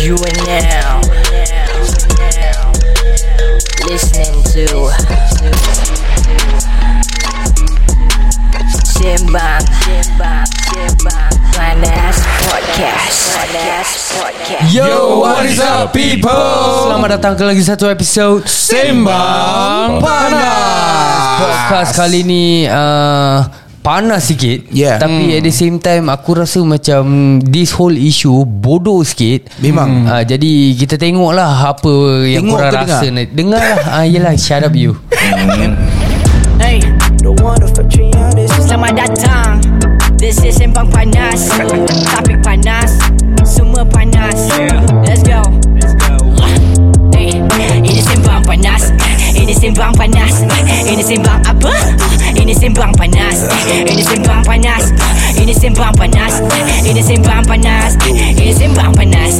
You are now listening to Simbang Panas Podcast. Yo, what is up people? Selamat datang ke lagi satu episod Sembang Panas. Podcast kali ni uh, Panas sikit Yeah. Tapi at the same time Aku rasa macam This whole issue Bodoh sikit Memang. uh, Jadi kita tengok lah Apa yang Tengok korang rasa dengar? dengar lah uh, Yelah shut up you Hey, selamat datang. This is Sembang Panas. Topik panas, semua panas. Let's go. Hey, ini Sembang Panas. Ini Sembang Panas. Ini Sembang apa? Ini Sembang Panas. Ini Sembang Panas. Ini Sembang Panas. Ini Sembang Panas. Ini Sembang Panas.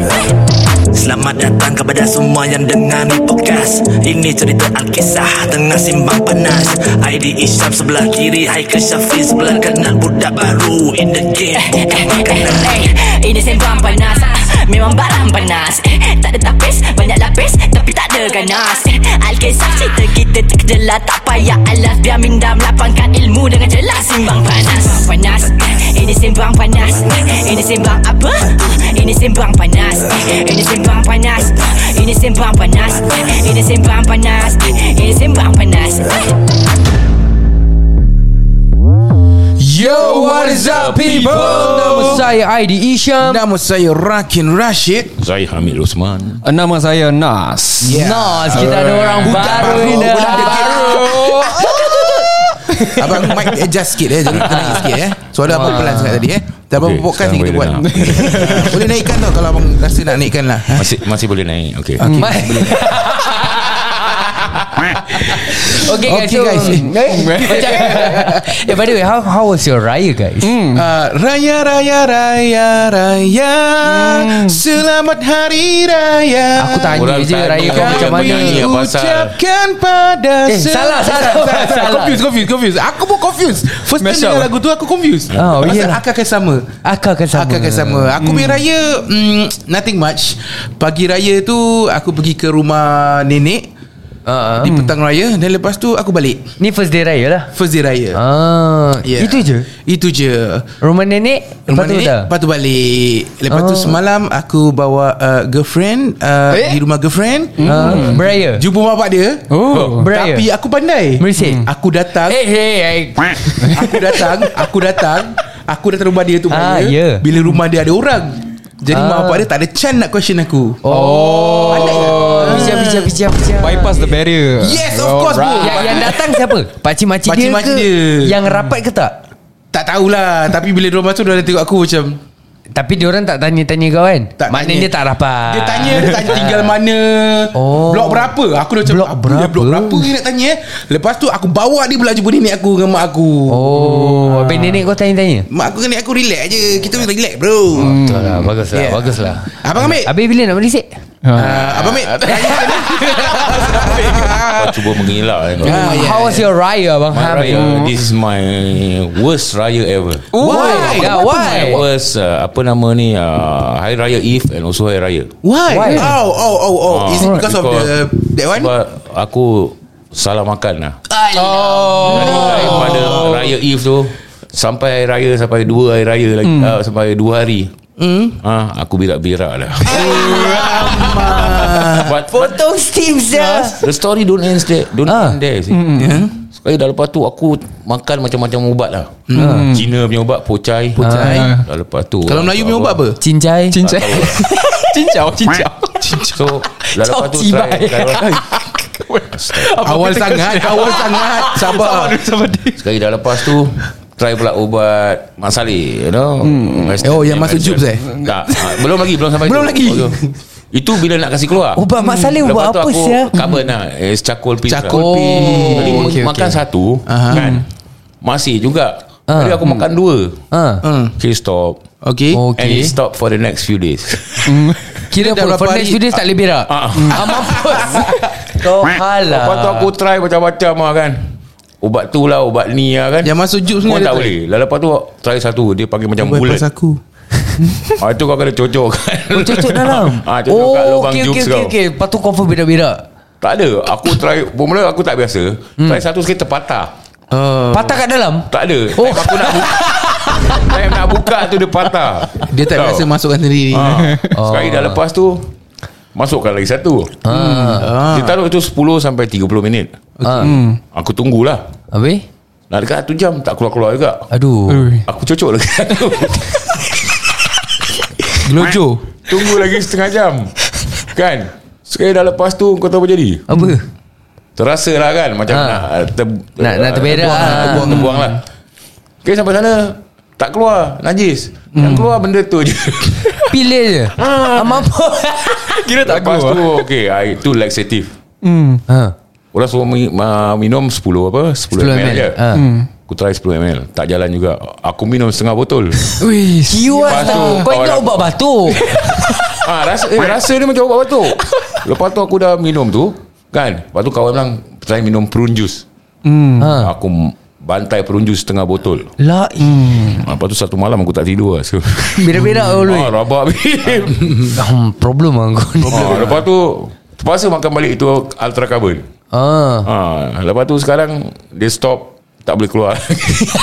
Selamat datang kepada semua yang dengar ni podcast Ini cerita Alkisah tengah simbang panas ID Isyam sebelah kiri Haikal Syafiq sebelah kanan Budak baru in the game Bukan makanan Hey, ini sembang panas Memang barang panas Tak ada tapis, banyak lapis Tapi tak ada ganas Alkisah cerita kita terkejelah Tak payah alas Biar minda melapangkan ilmu Dengan jelas Simbang panas Panas Ini sembang panas Ini sembang apa? Ini sembang panas Ini sembang panas Ini sembang panas Ini sembang panas Ini sembang panas Yo, what is up people? Nama saya Aidi Isham Nama saya Rakin Rashid. Saya Hamid Rosman Nama saya Nas Yeah. Nas Kita ada orang baru baru, ni dah. budak baru. Abang mic adjust sikit eh Jadi kita naik sikit eh Suara abang pelan sangat tadi eh Dah abang Okey, podcast ni kita buat boleh Boleh naikkan tau Kalau abang rasa nak naikkan lah? Masih masih boleh naik Okey Okay, Ma- boleh. Okay guys, Okay, so, guys. eh, macam, eh, by the way, how how was your raya guys? Uh, raya raya raya raya. Selamat hari raya. Aku tanya Orang je tak raya kau macam mana? Kami ucapkan pada Eh, salah, salah, salah. Confused, confused, confused. Aku pun confused. First time dengar lagu tu aku confused. Oh, Pasal iyalah. akal akan sama. Akal akan sama. Akal akan sama. Aku punya raya mm, Nothing much. Pagi raya tu Aku pergi ke rumah nenek Uh, Di petang raya Dan lepas tu aku balik ni first day raya lah. First day raya Ah, Yeah. itu je. Itu je Rumah nenek, Rumah lepas tu nenek dah. Lepas tu balik Lepas tu Oh. semalam Aku bawa uh, girlfriend uh, Eh? Di rumah girlfriend Ah, beraya. Jumpa bapak dia Oh Beraya. Tapi aku pandai Merisik. Aku datang Eh, hey, hey. Aku datang Aku datang Aku datang rumah dia tu Ah, raya, ya. Bila rumah dia ada orang Jadi Ah. mak bapak dia tak ada chance nak question aku Oh. Pandai tak? Bijak, bijak, bijak. Bypass the barrier Yes of course bro Yang, yang datang siapa? Pakcik-makcik dia Pakcik-makcik ke? dia. Yang rapat ke tak? Tak tahulah Tapi bila dia masuk Dia dah tengok aku macam Tapi diorang tak tanya-tanya kau kan? tak Maknanya tanya. dia tak rapat. Dia tanya Dia tanya tinggal mana Oh. Blok berapa Aku dah macam Blok apa dia, berapa? Blok berapa ni nak tanya eh Lepas tu aku bawa dia pula Jumpa nenek aku Dengan mak aku Oh, habis nenek kau tanya-tanya? Mak aku dengan nenek aku relax je Kita relax bro Betul lah, bagus lah, Yeah. bagus lah. Abang ambil Habis bila nak berisik? Uh, Abang Tanya ke ni Kau cuba mengelak kan Ah, yeah. How was your raya Bang My Hamid? raya This is my Worst raya ever Why? Yeah, why? It was uh, Apa nama ni uh, Hari Raya Eve And also Hari Raya Why? Why? Oh oh oh oh Ah, Is it because, of the That one? Sebab aku Salah makan lah Oh. Daripada Raya Eve tu Sampai hari raya Sampai dua hari raya lagi Hmm. uh, Sampai dua hari Ah, aku birak-birak dah. but, Potong steam dah. the story don't end there. Don't Ah. end there. See. Sekali dah lepas tu aku makan macam-macam ubat lah. Cina punya ubat pocai. Pocai. Dah lepas tu. Kalau Melayu punya ubat apa? Cincai. Cincai Cincau Cincau So dah lepas tu try Awal sangat Awal sangat Sabar Sekali dah lepas tu Try pula ubat Mak Saleh You know Western Oh, yang masuk jubes eh? Tak ah, Belum lagi Belum sampai Belum tu. lagi? Oh, Itu bila nak kasih keluar Ubat Mak Saleh Lepas ubat tu apa aku sia? Carbon lah charcoal pills Charcoal lah. pills. Jadi Oh, okay, makan okay. satu Aha. Kan Masih juga Ah. Jadi aku makan dua Ah. Hmm. Okay stop Okay And Okay. it stop for the next few days Kira apa? berapa For hari? next video tak boleh berak. Ah. Ah, mampus. Kau halah. Lepas tu aku try macam-macam lah kan Ubat tu lah Ubat ni lah kan Yang masuk jub Pun semua tak boleh Lalu lepas tu Try satu Dia panggil macam bullet Lepas aku Ah tu kau kena cocok kan. Oh cocok dalam Ah cocok kat Oh lubang okay, jokes okay, kau. okay, okay. Lepas tu confirm berak-berak Tak ada. Aku try Bermula aku tak biasa. Try satu sekali terpatah. Oh. Patah kat dalam Tak ada. Oh. Time aku nak buka. Time nak buka tu dia patah. Dia tak biasa masukkan sendiri. Ha. Sekali dah lepas tu Masukkan lagi satu. Ah. Dia taruh tu 10 sampai 30 minit. Ah. Aku tunggulah. Habis? Nak dekat 1 jam Tak keluar-keluar juga. Aduh. Ui. Aku cocok lagi. Satu Glojo. Tunggu lagi setengah jam. Kan? Sekali dah lepas tu Kau tahu apa jadi? Apa? Terasa lah kan? Macam Ha. nak ter, Nak- nak terberak terbuang, lah. terbuang, terbuang lah. Okay sampai sana. Tak keluar. Najis. Yang keluar benda tu je Pilih je. Ah. Mampu Kira tak Lepas aku tu Okay I, Itu laxative. Hmm. ha. Orang suruh mi- ma- minum 10 apa? 10, 10 ml, ml. je. Ha. Aku try 10 ml Tak jalan juga. Aku minum setengah botol. Wih Kiwas Lepas tu, tau Kau ingat ubat batuk? Ah, rasa, eh, rasa dia macam ubat batuk. Lepas tu aku dah minum tu Kan? Lepas tu kawan bilang Try minum prune juice. Hmm. ha. Aku bantai prune juice setengah botol La ah, Lepas tu satu malam aku tak tidur lah so, Berak-berak kau dulu ah, Rabak Bim hmm, Problem lah kau ni ah, Lepas tu Terpaksa makan balik itu Ultra carbon ah. ah, Lepas tu sekarang Dia stop Tak boleh keluar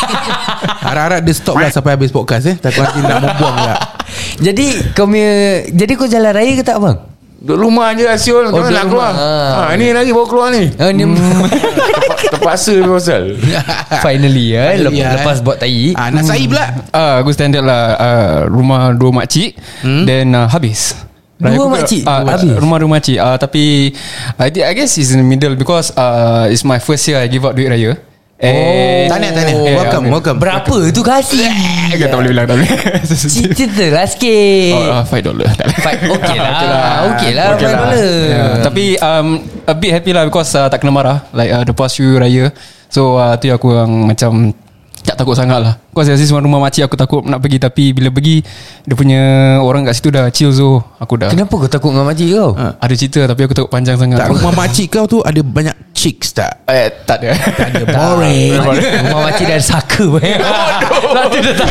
Harap-harap dia stop lah sampai habis podcast eh. Takut nanti nak membuang pula. Jadi kau punya Jadi kau jalan raya ke tak bang? Duduk rumah je Asyul Oh, Jangan duduk nak keluar rumah. Ah. ha, Ni lagi bawa keluar ni Oh, ni Terpa- Terpaksa ni pasal Finally ya Finally, Lepas, eh. lepas buat tai Ah, nak sai pula. Ah, aku standard lah uh, Rumah dua makcik hmm? Then uh, habis Dua Raya makcik? Ah, Dua habis? Rumah dua makcik uh, Tapi I, think, I guess it's in the middle Because uh, It's my first year I give out duit raya And Tahniah, tahniah. Yeah, Welcome, okay. welcome. Berapa tu kasih Eh, Tak boleh bilang Tak boleh Cerita lah sikit Oh, uh, five dollar Tak boleh. Five- Okay lah Okay lah. Okay lah Okay Five lah. dollar Yeah, Tapi um, A bit happy lah Because uh, tak kena marah Like uh, the past few raya So uh, tu yang aku yang macam Tak takut sangat lah Dari semua rumah makcik Aku takut nak pergi Tapi bila pergi Dia punya Orang kat situ dah chill So aku dah Kenapa kau takut dengan makcik kau? Ada cerita Tapi aku takut panjang sangat Tak rumah makcik kau tu ada banyak chicks tak? eh, Tak ada Tak ada Boring. Rumah makcik dah ada saka Satu dah tak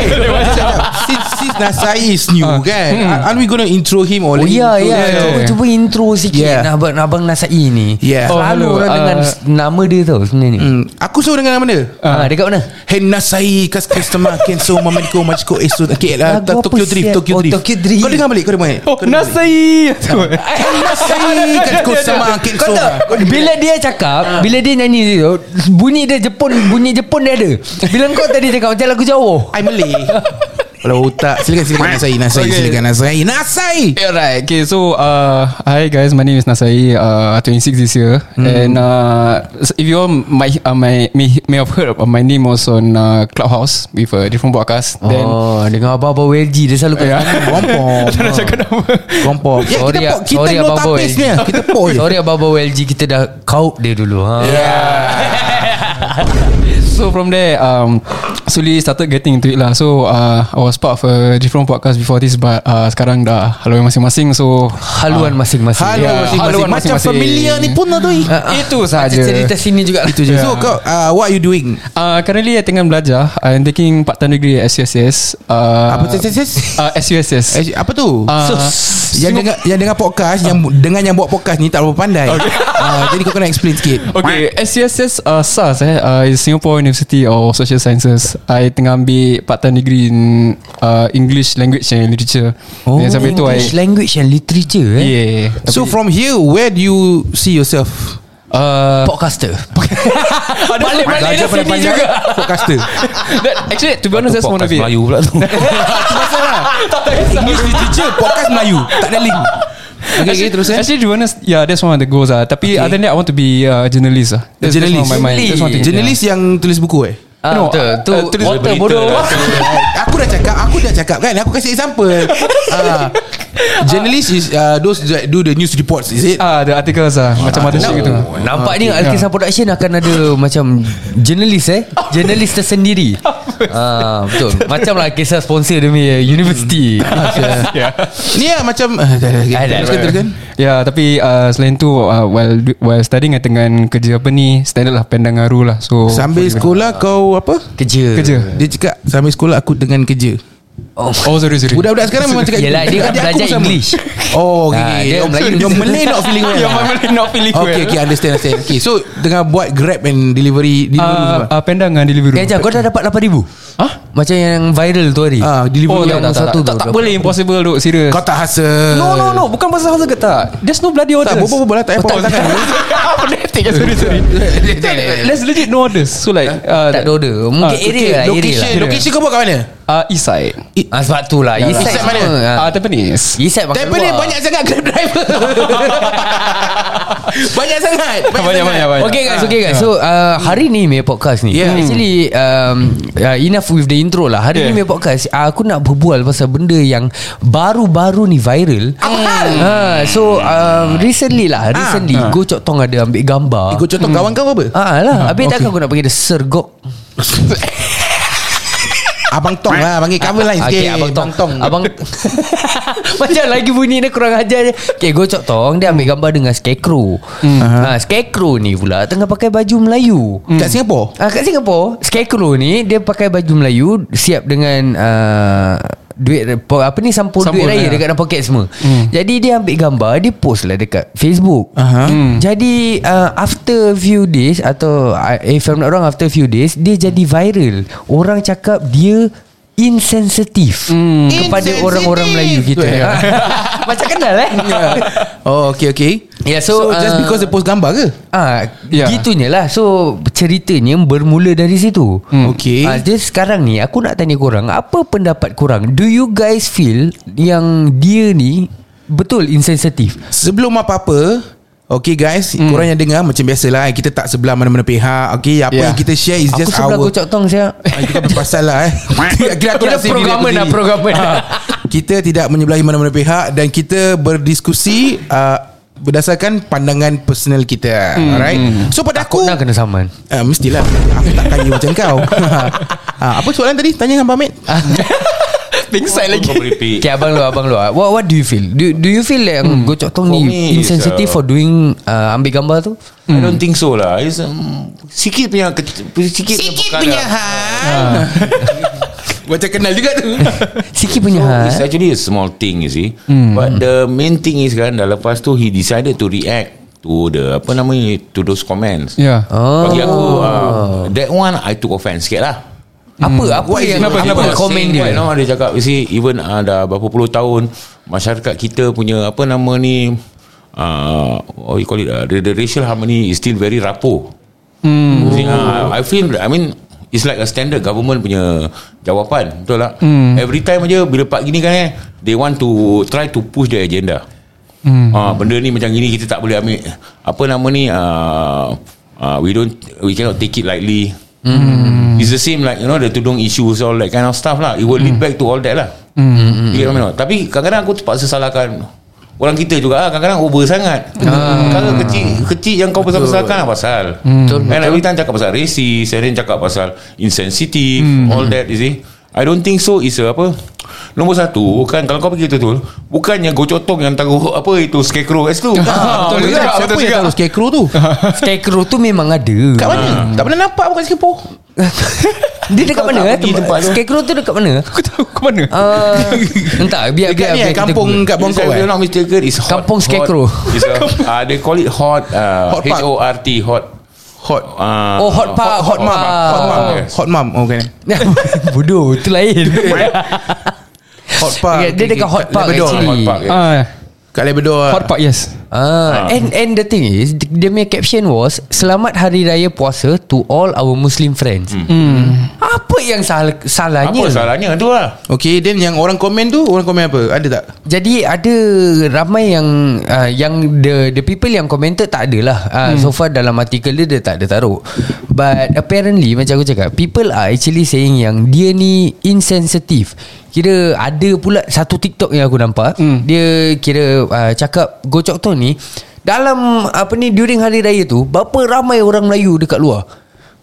since, since Nasai is new kan Aren't we gonna intro him or Oh ya ya himself? Cuba cuba intro sikit Yeah. yeah. Abang, abang Nasai ni Yeah. Oh, Selalu hello. orang Uh, dengan Nama dia tau sebenarnya Hmm, Aku suruh dengan nama dia Ah, Dekat mana? Hey Nasai Kas customer Kenso Mamadiko Machiko Esu Okay lah Lagu apa Tokyo Drift? Tokyo Oh, Drift. Tokyo Drift. Kau dengar balik Kau dengar balik. Oh Kau dengar balik. Nasai Hey Nasai customer Kau Kenso tahu Bila dia cakap Bila dia nyanyi tu Bunyi dia Jepun Bunyi Jepun dia ada. Bila kau tadi cakap Macam lagu Jawa. I Malay Kalau tak Silakan silakan Nasai Nasai Okay. silakan Nasai Nasai Yeah, right. Okay, so uh, hi guys, my name is Nasai. Uh, 26 this year, and uh, if you all might, uh, may, may may have heard of my name was on uh, Clubhouse with a different podcast. Then Oh Dengan abang-abang WLG Dia selalu Yeah. kata Kompom tak nak cakap nama. Kompom Ya Sorry, kita po- Kita sorry, tapis ni Kita poi Sorry abang-abang WLG Kita dah Kaup dia dulu ha? So from there, um, slowly started getting into it lah. So uh, I was part of a different podcast before this, but uh, sekarang dah haluan masing-masing. So Haluan masing-masing Halo Ya, masing-masing haluan Macam masing-masing. familiar ni pun lah tu itu Macam saja. cerita sini juga Itu je So kau uh, What are you doing Uh, currently I tengah belajar. I'm taking part-time degree at SUSS. Uh, Apa tu sis Uh, SUSS. Apa tu Uh, Yang dengar yang dengar podcast yang dengan yang buat podcast ni tak berapa pandai. Ah, jadi kau kena explain sikit. Okay, SUSS uh, SAS eh, uh, is Singapore University of Social Sciences. I tengah ambil part-time degree in uh, English Language and Literature. Oh, Dan sampai tu I English language and literature eh? Yeah. So from here where do you see yourself? uh, Podcaster balik-balik pada sini panjang juga. podcaster. That, actually, to be honest, that's one of it. Melayu pula tu English literature podcast Melayu. Tak ada link. Okay, okay terus eh. Actually, to be honest, yeah, that's one of the goals. Ah, tapi Okay. other than that, I want to be a journalist. Ah, that's, Journalist. That's one of my mind. That's one thing. Journalist yang tulis buku eh. Ah, No, betul. Tu uh, tulis water bodoh. lah. aku dah cakap, aku dah cakap kan. Aku kasih example. Ah, journalist is uh, those that do the news reports, is it? Ah, the articles ah, macam ada shit gitu. Nampaknya Alkisah Production akan ada macam journalist eh. Journalist tersendiri. ah, betul. Macam lah Alkisah sponsor demi uh, university. Yeah. Ni lah macam uh, Ah, teruskan. Ya, tapi uh, selain tu uh, while while studying I tengah kerja apa ni standard lah pendangaru lah. So Sambil sekolah kau apa? Kerja. kerja. Dia cakap sambil sekolah aku dengan kerja. Oh, Oh sorry sorry. Budak-budak sekarang memang cakap Yelah dia kan belajar. English. Oh okay, Ah, okay. dia Oh, Melayu. Your Malay not feeling well. Your Malay not feeling well. Okay okay understand understand. Okay so Tengah buat grab and delivery Delivery uh, uh, Pendang dengan Deliveroo Kejap kau dah dapat 8,000 Hah? Macam yang viral tu hari? Ah, delivery Oh yang tak, tak, tak, satu tak, tu. tak, tak boleh Impossible duk Serius Kau tak hustle. No no no Bukan pasal hustle ke tak. There's no bloody orders. Tak berbual-bual lah Tak payah tangan Apa Sorry sorry. There's legit no orders. So like uh, Tak ada order. Mungkin Ah, area lah area Location Location kau buat kat mana? Uh, East side Ah, Sebab tu lah. East side mana? ah. uh, Tampines. East side Tampines banyak sangat grab driver. Banyak sangat. Banyak banyak banyak Okay guys. Okay guys. So uh, hari ni punya podcast ni. Yeah. Actually um, uh, Enough with the intro lah. Hari Yeah. ni punya podcast uh, Aku nak berbual Pasal benda yang Baru-baru ni viral. Apa hal? Uh, so um, Recently lah. Recently Ah. Go Chok Tong ada ambil gambar. Kau contoh kawan kau apa? Ah lah. Habis takkan aku nak panggil dia Sergok Abang Tong lah Panggil cover line sikit Okay Abang Tong. Tong. Abang Macam lagi bunyi dia kurang ajar je Okay Gocok Tong Dia ambil gambar dengan Scarecrow. Hmm. ha, Scarecrow ni pula Tengah pakai baju Melayu. Kat Singapura Ah, kat Singapura Scarecrow ni Dia pakai baju Melayu Siap dengan uh, Duit Apa ni Sampul, Sampul, duit raya ya. Dekat dalam poket semua. Jadi dia ambil gambar Dia post lah dekat Facebook. Aha. Jadi uh, After few days Atau uh, If I'm not wrong After few days Dia jadi viral. Orang cakap Dia Insensitif Kepada Insensitif. orang-orang Melayu kita. Betul, ya. Macam kenal eh? Oh okay okay Yeah, So, so, just uh, because dia post gambar ke Ah, Ya. gitunya lah. So ceritanya bermula dari situ. Hmm. Okay. Ah, jadi sekarang ni aku nak tanya korang, apa pendapat korang? Do you guys feel yang dia ni betul insensitif? Sebelum apa-apa Okay guys hmm. Korang yang dengar Macam biasalah eh, Kita tak sebelah mana-mana pihak Okay Apa Yeah. yang kita share Is Aku just sebelah our kocok tong saya. Ah, Itu kan berpasal lah eh Kira aku Kira nak programmer aku nak sendiri. programmer. Ah, Kita tidak menyebelahi mana-mana pihak Dan kita berdiskusi uh, Berdasarkan pandangan personal kita hmm. Alright? So pada aku Aku nak kena saman. uh, Mestilah. Aku tak kaya macam kau. Uh, Apa soalan tadi? Tanya dengan Pak Ahmed. Pingsan lagi. Okay abang lu abang lu What what do you feel? Do, do you feel like hmm. Gocok tong ni Insensitive uh, for doing uh, Ambil gambar tu? I don't think so lah. It's, um, Sikit punya Sikit, Sikit perkara. punya hal Macam kenal juga tu. Sikit punya So, It's actually a small thing you see. But the main thing is kan Dah lepas tu He decided to react To the Apa nama ni To those comments. Yeah Oh. Bagi aku uh, That one I took offense sikit lah. Apa apa What is- yang kenapa, apa kenapa? komen dia? right now, Dia cakap You see Even uh, dah berapa puluh tahun Masyarakat kita punya Apa nama ni uh, What you call it uh, the, the racial harmony Is still very rapuh. Hmm. See, uh, I feel I mean It's like a standard government punya jawapan Betul tak Hmm. Every time aja Bila part gini kan eh They want to Try to push their agenda Hmm. Ah, benda ni macam gini kita tak boleh ambil apa nama ni uh, uh, we don't we cannot take it lightly. Hmm. It's the same like you know the tudung issues all that kind of stuff lah. It will lead back to all that lah. Hmm. You I mean? Tapi kadang-kadang aku terpaksa salahkan orang kita juga lah. Kadang-kadang over sangat. Ah. Kalau kecil kecil yang kau besar-besarkan lah pasal. Hmm. And every time cakap pasal racist, and then cakap pasal insensitive, Hmm. all that you see. I don't think so is a apa Nombor satu kan Kalau kau pergi betul Bukannya gocotong yang taruh Apa itu scarecrow kat situ. Ah, betul juga, Siapa betul yang taruh scarecrow tu? Scarecrow tu memang ada. Kat mana? Tak pernah nampak Bukan Singapura Dia dekat mana eh? tempat tu. Scarecrow tu dekat mana? Aku tahu ke mana? Uh, entah biar Dekat biar, ni biar kita Kampung Google. kat Bangkok If eh? not mistaken It's hot Kampung hot- Scarecrow. it's a, uh, They call it hot uh, Hot Park. H-O-R-T Hot. Hot. Uh, Oh hot park Hot mom Hot mom. Hot mom kan Bodoh tu lain Hot park. Okay, Dia dekat hot park Labrador. actually. Hot Park, yeah. Ah, Kat Labrador Hot Park yes Ah, and and the thing is dia punya caption was selamat hari raya puasa to all our muslim friends. Hmm. Apa yang salah salahnya? Apa salahnya tu lah Okay then yang orang komen tu Orang komen apa Ada tak Jadi ada ramai yang uh, yang the the people yang commented tak adalah. Uh, hmm. So far dalam artikel dia dia tak ada taruh. But apparently macam aku cakap, people are actually saying yang dia ni insensitive. Kira ada pula satu TikTok yang aku nampak, hmm. dia kira uh, cakap gocok tu ni dalam apa ni during hari raya tu, berapa ramai orang Melayu dekat luar.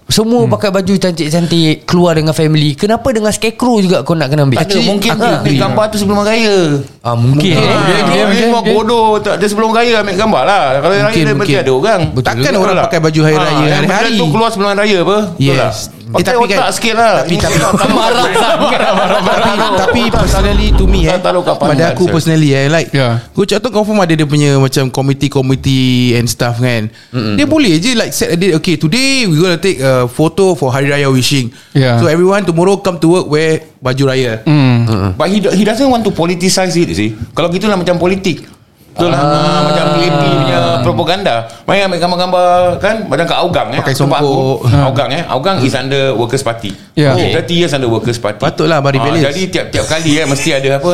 Semua hmm. pakai baju cantik-cantik Keluar dengan family Kenapa dengan scarecrow juga Kau nak kena ambil Tak ada mungkin Ah, ambil gambar tu sebelum raya ah, Mungkin, Ah, eh. dia, dia, dia, dia bodoh Tak ada sebelum raya ambil gambar lah Kalau hari raya Mungkin, dia mesti mungkin. ada orang Betul Takkan Betul orang tak? pakai baju hari Ah, raya hari-hari. tu keluar sebelum raya apa Betul Yes tak? Pakai tapi kan- otak sikit lah tapi- tapi- Marah sangat tapi, tapi personally to me eh pada aku sir. personally eh like Yeah. Cak tu confirm ada dia punya macam committee-committee and stuff kan mm dia boleh je like set a date okay today we gonna take a photo for Hari Raya wishing Yeah. so everyone tomorrow come to work wear baju raya Hmm. But he, he doesn't want to politicize it see. Kalau gitu lah macam politik Betul lah ah. Macam PAP punya propaganda Main ambil gambar-gambar kan Macam kat Augang eh Pakai songkok. aku, Augang eh Augang is under Workers Party Yeah. okay. 30 years under Workers Party Patutlah Bari Ah, Belis. Jadi tiap-tiap kali eh Mesti ada apa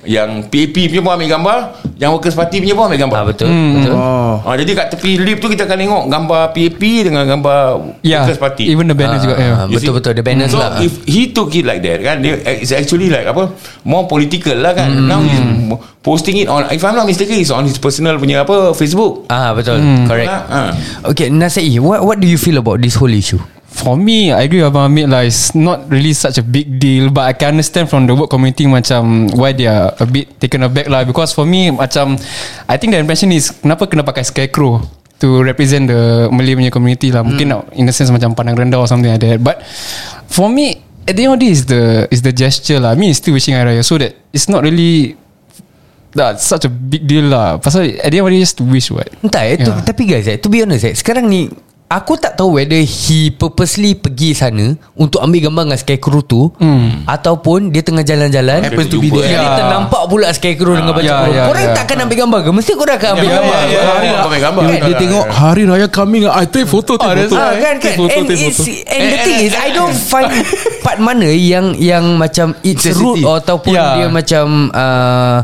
Yang PAP punya pun ambil gambar Yang Workers Party punya pun ambil gambar Ah betul, betul. oh Ah, jadi kat tepi lift tu kita akan tengok gambar PAP dengan gambar Yeah Workers Party. Even the banner juga yeah. Ah, You betul see? betul the banners so lah. if he took it like that kan dia it's actually like apa more political lah kan Hmm. now he's posting it on if I'm not mistaken it's on his personal punya apa Facebook Ah betul, correct. Ah, ah. Okay, Nasai, what what do you feel about this whole issue? For me I agree with Abang Hamid lah. It's not really such a big deal But I can understand from the work community Macam Why they are a bit taken aback lah. Because for me Macam I think the impression is Kenapa kena pakai scarecrow To represent the Malay punya community lah? Mungkin nak in a sense Macam pandang rendah or something like that. But For me At the end of the day is the Is the gesture lah. I mean it's still wishing Hari Raya. So that It's not really That's such a big deal lah. Pasal at the end of the day Just to wish what? Entah eh, tu, Yeah. tapi guys eh, to be honest eh, sekarang ni Aku tak tahu whether he purposely pergi sana untuk ambil gambar dengan scarecrow tu hmm. ataupun dia tengah jalan-jalan Happens to be Jumpa, there Dia ternampak pula scarecrow dengan baju kurung. ya, Korang ya. takkan ambil gambar ke? Mesti korang akan ambil Ya, gambar. ya, ya. Kau ambil gambar. dia, dia tengok hari raya coming I take photo take that's photo Ah, kan kan photo, and, it's, and the thing is I don't find part mana yang yang macam it's rude ataupun Yeah. dia macam uh,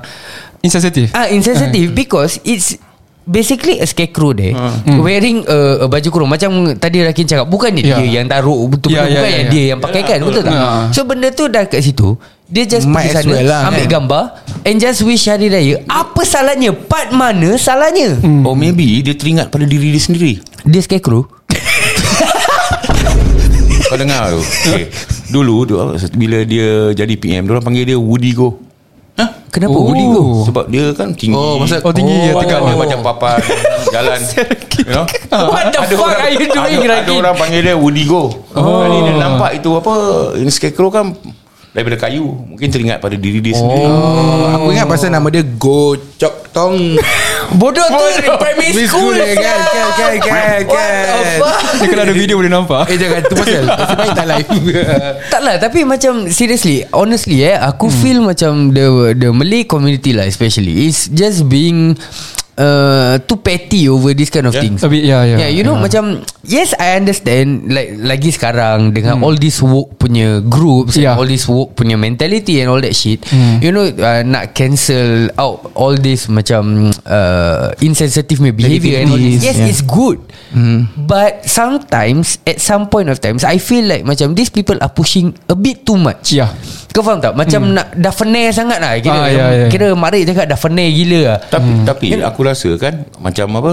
Insensitive Ah insensitive because it's basically a scarecrow there wearing a, a baju kurung. Macam tadi Rakin cakap bukan dia, Yeah. dia yang taruh betul Yeah, yeah, yeah, bukan yeah, yang yeah. dia yang pakai kan betul tak? Yeah. so benda tu dah kat situ. Dia just Might pergi sana well lah, ambil kan? gambar and just wish hari raya. Apa salahnya? Part mana salahnya? Or maybe dia teringat pada diri dia sendiri. Dia scarecrow. Kau dengar tu? Okay. Dulu Bila dia jadi PM Diorang panggil dia Woody Go kenapa? Oh. Woody go Sebab dia kan tinggi. Oh, masa- Oh tinggi ya Oh, tegak dia macam papan Jalan. You know? What the Ada fuck orang- are you doing ada, ada Rakin orang panggil dia Woody Go. Oh. Kali dia nampak itu apa In scarecrow kan Daripada kayu Mungkin teringat pada diri dia sendiri. Oh, aku ingat pasal nama dia Go Chok Tong. Bodoh tu primary school. kan? Kan kan kan. The fuck? Dia kalau ada video boleh nampak. Eh jangan tu pasal. Nasib baik tak live. Tak lah Tapi macam Seriously Honestly eh Aku hmm. feel macam The the Malay community lah Especially Is just being uh, Too petty Over this kind of Yeah. things A bit, yeah, yeah. Yeah you know Yeah. macam Yes I understand Like Lagi sekarang Dengan all this woke punya Groups Hmm. Yeah. and All this woke punya mentality And all that shit Hmm. You know uh, Nak cancel out All this macam uh, Insensitive punya behavior and all this. Yes yeah. it's good But sometimes At some point of times I feel like Macam these people are pushing A bit too much Yeah. Kau faham tak? Macam nak Dah fanair sangat lah. Kira, Ah, ya, ya. kira Marik cakap Dah fanair gila lah. Tapi tapi aku rasa kan Macam apa?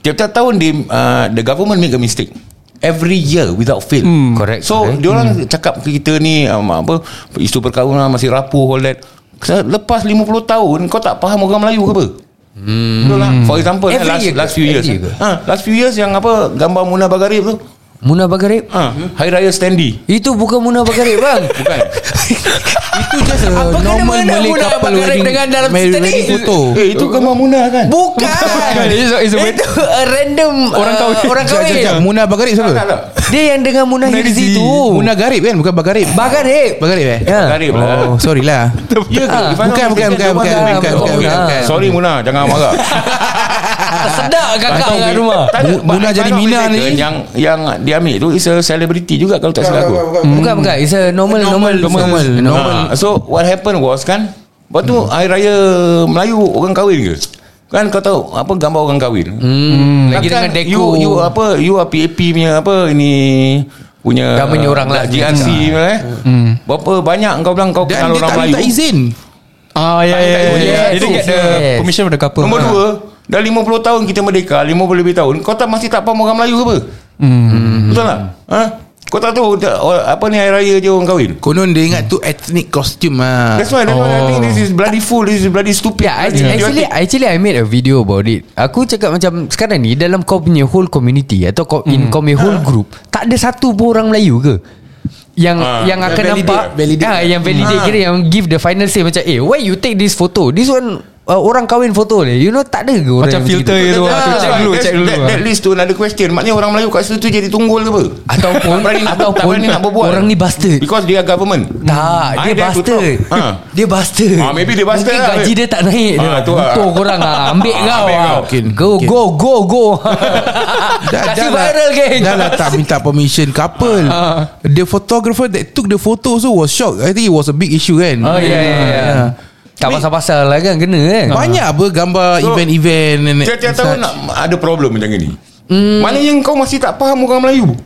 Tiap-tiap tahun dia, uh, The government make a mistake. Every year Without fail. Hmm. Correct, So correct. dia orang cakap ke kita ni um, apa Isu perkahwinan masih rapuh all that. Lepas 50 tahun Kau tak faham orang Melayu ke apa? Hmm. Betul lah For example Every last, year last few years. ha, Last few years yang apa Gambar Muna Bagarib tu Muna Bagarib ha, Hari Raya Standy Itu bukan Muna Bagarib bang. Bukan. Itu just a Apa normal Malay Muna couple Bagarib wedding dengan dalam married cerita ni? wedding photo Eh itu gambar Muna kan? Bukan. It's a- it's a- Itu a random Orang uh, kahwin. Orang Sekejap, kahwin. sekejap. Muna Bagarib siapa? Tak tak Dia yang dengan Muna Hirzi tu. Muna Garib kan? Bukan Bagarib Bagarib Bagarib eh? Ya. Bagarib lah. Oh sorry lah. Ya ke? If I'm not bukan, bukan, mistaken, bukan, bukan, bukan, bukan, Oh, bukan. okay. Sorry Muna Jangan marah Sedap kakak kat rumah. Tak Muna if jadi Mina ni. Yang yang dia ambil tu Is a celebrity juga Kalau tak silap aku. Bukan bukan It's a normal Normal Normal, normal, normal. Ah, So what happened was kan Lepas tu Hari Raya Melayu Orang kahwin ke? Kan kau tahu Apa gambar orang kahwin? Hmm, Lagi Takkan dengan deco. you, you apa You are PAP punya Apa ini Punya Gambarnya orang lah. GRC punya, eh. Berapa banyak kau bilang Kau Dan kenal dia orang tak Melayu? minta izin. Ah ya ya ya. Ya. yes, Dia get the permission of the couple. Nombor Ah. dua Dah 50 tahun kita merdeka 50 lebih tahun Kau tak masih tak faham orang Melayu ke apa Hmm. Betul tak? Ha? Kau tak tahu or- Apa ni hari raya je orang kahwin Konon dia ingat tu ethnic costume lah That's why, that's why I think this is bloody fool This is bloody stupid Yeah, actually, actually, actually I made a video about it. Aku cakap macam sekarang ni dalam kau punya whole community atau kau in kau punya whole group, tak ada satu pun orang Melayu ke? Yang Ah, yang akan validate, nampak validate. Ah, yang validate Ah. kira yang give the final say macam eh why you take this photo? This one uh, orang kahwin foto ni. You know tak ada ke orang Macam filter gitu? tu Ah, tu Check dulu Check dulu that, that leads to another question Maknanya orang Melayu kat situ tu Jadi tunggul ke apa Ataupun Tak berani tak ataupun berani nak berbual orang ni bastard. Because dia government Tak Dia bastard talk. Ha. Dia bastard Ah, maybe dia bastard Mungkin lah. gaji dia tak naik Ah, dia tu lah. Korang ah. Ambil Ah, kau ambil ah. kau. Mungkin, Go go go go Kasih dah lah, viral geng Dah lah tak minta permission couple The photographer that took the photo so was shocked I think it was a big issue kan Oh ya ya ya Tak pasal-pasal lah kan Kena kan? Banyak apa gambar So, event-event Tiap-tiap tahun nak, ada problem macam ni Hmm. Maknanya kau masih tak faham orang Melayu?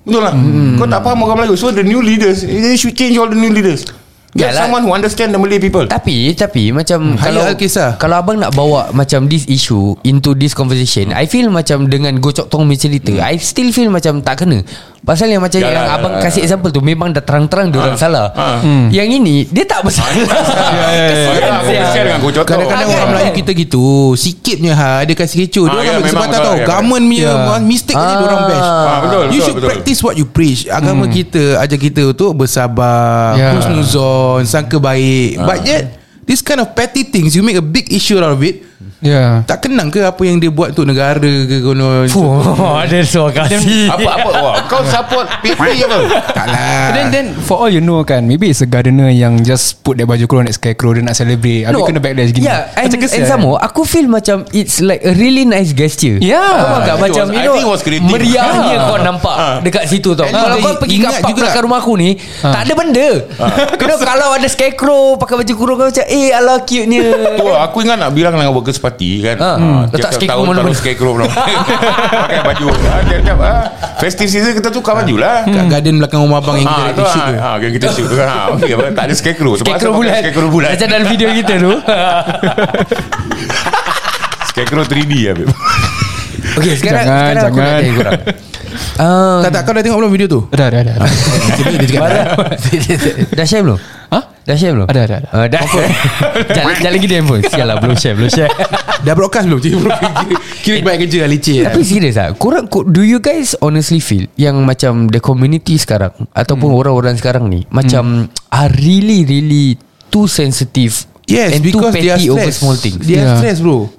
Betul tak? Hmm. Kau tak faham orang Melayu. So the new leaders They should change all the new leaders Get Yalah. someone who understand the Malay people Tapi Tapi macam Hayat Kalau Al-Kisah. Kalau abang nak bawa Macam this issue Into this conversation I feel macam Dengan Gocok Tong cerita I still feel macam Tak kena Pasal yang macam Yalah, Yang abang yalah. kasih example tu Memang dah terang-terang Diorang Ah, salah ah. Yang ini Dia tak bersalah Kesian dengan kau contoh Kadang-kadang orang kan? Melayu kita gitu Sikitnya ha Dia kasih kecoh Dia Ah, ya, orang ambil memang kesempatan betul, tau ya, Government punya Ya. Mistake ni Ah. dia orang bash Ah, betul, You betul, should betul. practice what you preach Agama kita Ajar kita untuk Bersabar Ya. Husnuzon Sangka baik. But yet This kind of petty things You make a big issue out of it Yeah Tak kenang ke Apa yang dia buat Untuk negara ke konon Oh, ada suara kasih. Apa-apa Wah, Kau support PP apa Tak lah Then then for all you know kan Maybe it's a gardener yang just Put their baju kurung Next scarecrow Dia nak celebrate. Habis kena backlash gini. Yeah and, Macam and kesian. some more Aku feel macam It's like a really nice gesture. Yeah. Faham tak? I think Macam was- you I know think it was creative. Meriahnya Ah. kau nampak Dekat situ tau. And Kalau kau pergi kat park juga- belakang rumah aku ni Tak ada benda. Know kalau ada scarecrow Pakai baju kurung kau macam Eh ala cute-nya. Tu aku ingat nak bilang dengan workers party kan. Ha. Ah, Letak scarecrow tahun mana-mana. taruh scarecrow mana Pakai baju. Ah, Tiap-tiap ah, festive season kita tukar baju lah. Kat garden belakang rumah abang Yang kita nak tu shoot tu ah, yang kita shoot tu okey, apa, tak ada scarecrow. Terpaksa Scarecrow pakai bulat Scarecrow bulat. Macam dalam video kita tu Scarecrow 3D ya, babe. Okay sekarang Jangan, Sekarang aku nak jangan. tanya korang Um, Tak tak kau dah tengok belum video tu Dah dah dah, dah. Dia cakap dah. Dah share belum? Ha? Dah share belum? Ada, ada, ada. Uh, dah Jangan jangan lagi dia handphone Sial lah belum share Belum share Dah broadcast belum Kira Kira banyak kerja lah leceh Tapi serius lah Korang ko- Do you guys honestly feel Yang macam The community sekarang Ataupun orang-orang sekarang ni Macam Are really really Too sensitive Yes And too because they are petty over stressed small things They are Yeah. stressed bro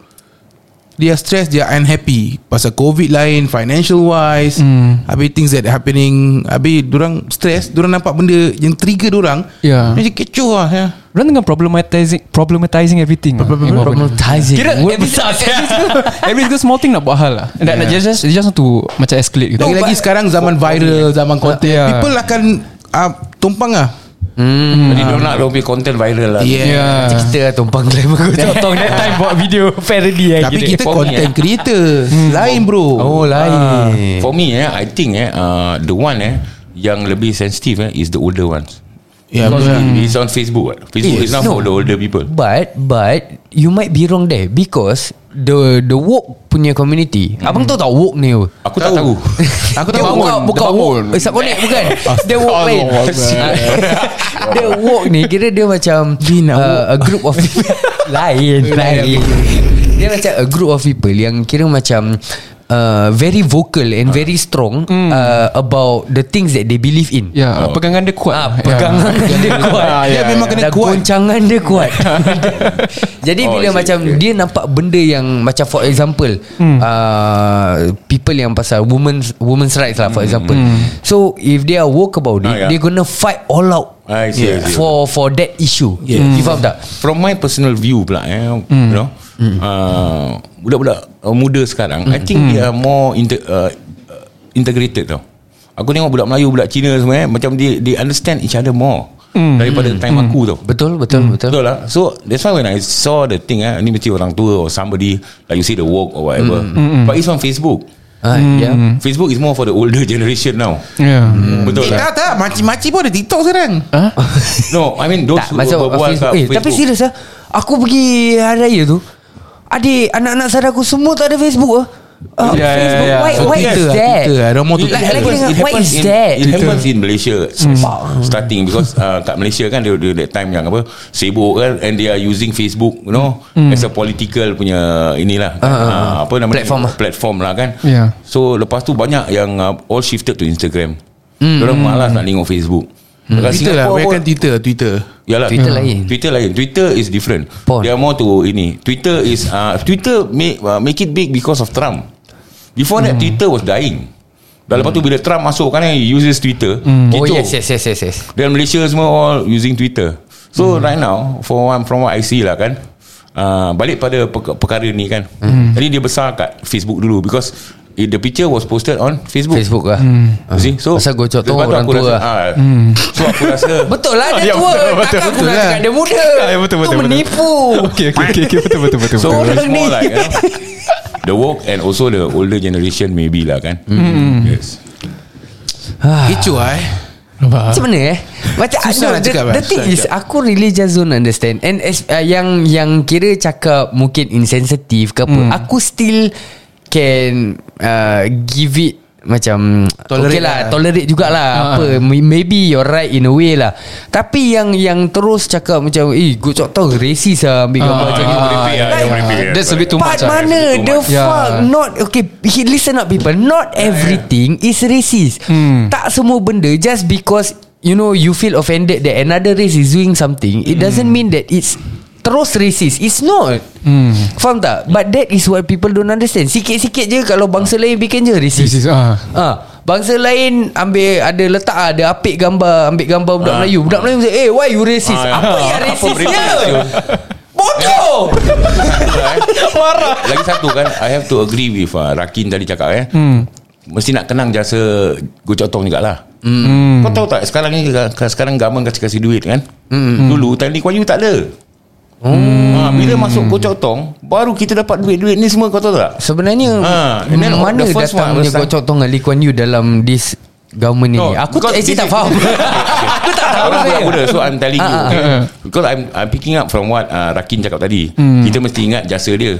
They are stressed They are unhappy Pasal covid lain Financial wise Hmm. Habis things that happening Habis Diorang stress Diorang nampak benda Yang trigger diorang Ya. Macam kecoh lah ya. Orang tengah problematizing Problematizing everything Problematizing Kira Word every, besar every single small thing nak buat hal lah Nak, nak just, just want to Macam escalate gitu Lagi-lagi sekarang Zaman viral Zaman konten Yeah. People akan uh, Tumpang lah Jadi dia nak dia punya content viral lah. Yeah, Yeah. Macam kita lah Tumpang glamour Kau contoh that time Buat video parody lah Tapi kita. For content eh. creator. Lain bro. Oh lain. For me eh, I think eh, uh, the one eh, yang lebih sensitive eh, is the older ones. Ya Because it- it's on Facebook. Facebook Yes. is not No. for the older people. But But You might be wrong there Because The the woke punya community Abang tahu tak woke ni? Aku tak tahu. Aku tahu bukan bukan woke. Isap konek bukan? Dia woke lain Dia woke ni Kira dia macam uh, A group of people. Lain. Lain. Dia macam a group of people Yang kira macam uh, Very vocal And very strong uh, About the things that they believe in Ya Pegangan dia kuat Ah, lah. pegangan dia kuat. Ah, Dia ya, memang ya. kena Dan kuat. goncangan dia kuat Jadi Oh, bila macam okay. Dia nampak benda yang Macam for example uh, People yang pasal Women's women's rights lah For example So if they are woke about it Ah, yeah. They're gonna fight all out I see, I see. For for that issue You faham tak? From my personal view pula eh, you know, uh, budak-budak uh, muda sekarang, I think they are more inter, uh, uh, integrated tau. Aku tengok budak Melayu, budak Cina semua eh, macam they they understand each other more daripada time aku tau. Betul betul betul. Betul lah. So that's why when I saw the thing eh, Ni mesti orang tua Or somebody Like you see the work Or whatever. But it's on Facebook. Ah, yeah. Facebook is more for the older generation now. Ya Betul Eh lah. tak tak. Makcik-makcik pun ada TikTok sekarang. No I mean those Tak who masuk berbual Facebook. Eh, tapi serius lah Aku pergi hari raya tu Adik Anak-anak saudara aku Semua tak ada Facebook lah Oh, Yeah, yeah, Facebook. yeah. Why, So why Twitter is lah, that? Twitter lah. Ada more to Like- Twitter. like happens- dengan, it what happens is in, that? It happens in Malaysia Starting Because uh, kat Malaysia kan Dia dia that time yang apa Sibuk kan And they are using Facebook You know As a political punya Inilah uh, Apa nama Platform lah. Platform lah kan Yeah. So lepas tu banyak yang uh, All shifted to Instagram Diorang malas nak tengok Facebook Dekat Twitter lah kan Twitter Twitter Yalah. Twitter lain. Twitter lain. Twitter is different. Porn. They are more to ini. Twitter is uh, Twitter make uh, make it big because of Trump. Before that Twitter was dying. Dan lepas tu bila Trump masuk kan he uses Twitter. Oh gitu. yes yes yes yes, yes. Dan Malaysia semua all using Twitter. So right now for one from what I see lah kan. Uh, balik pada perk- perkara ni kan. Jadi dia besar kat Facebook dulu because the picture was posted on Facebook. Facebook lah You see? So Pasal gocok tu orang tua rasa, lah. ah, So aku rasa Betul lah dia Ya, tua betul, betul, Takkan aku betul nak lah. cakap dia muda Ya, betul, betul, Tu betul. menipu Okay okay okay, okay betul betul betul. So betul. it's Orang ni. like you know, The woke and also the older generation Maybe lah kan Yes Kecoh lah eh Macam mana eh Macam Susah no, nak the, cakap, the thing Susah is cakap. Aku really just don't understand And as, uh, yang Yang kira cakap Mungkin insensitive ke apa Aku still Can uh, Give it macam Tolerate okay lah, lah. Tolerate jugalah. Apa Maybe you're right in a way lah. Tapi yang Yang terus cakap macam Eh gocok tau Racist lah Ambil gambar Ah, macam yang merepek lah, Ah, That's a bit too Part much lah. mana Too The much. fuck Yeah. Not Okay Listen up people. Not everything Is racist. Tak semua benda Just because You know You feel offended That another race is doing something It doesn't mean that it's Terus racist. It's not. Faham tak? But that is what people don't understand. Sikit-sikit je Kalau bangsa lain bikin je racist. Racist, ah. Ah, Bangsa lain Ambil Ada letak Ada apik gambar Ambil gambar budak Melayu. Budak Melayu say Eh why you racist? Ah, Apa ah, yang apa racistnya Bodoh! Marah. Lagi satu kan. I have to agree with uh, Rakin tadi cakap eh. Mesti nak kenang jasa Gocok Tong jugalah. Hmm. Kau tahu tak Sekarang ni Sekarang government kasih-kasih duit kan? Dulu Tadi Kuan Yew tak ada ha, Bila masuk Gocok Tong Baru kita dapat duit-duit ni semua Kau tahu tak Sebenarnya then Mana datangnya Gocok Tong Ali Kuan Yew Dalam this Government No, ini Aku actually this tak faham Aku tak tahu Orang saya. muda So I'm telling you Ah, ah. okay? Because I'm, I'm picking up From what uh, Rakin cakap tadi Hmm. Kita mesti ingat jasa dia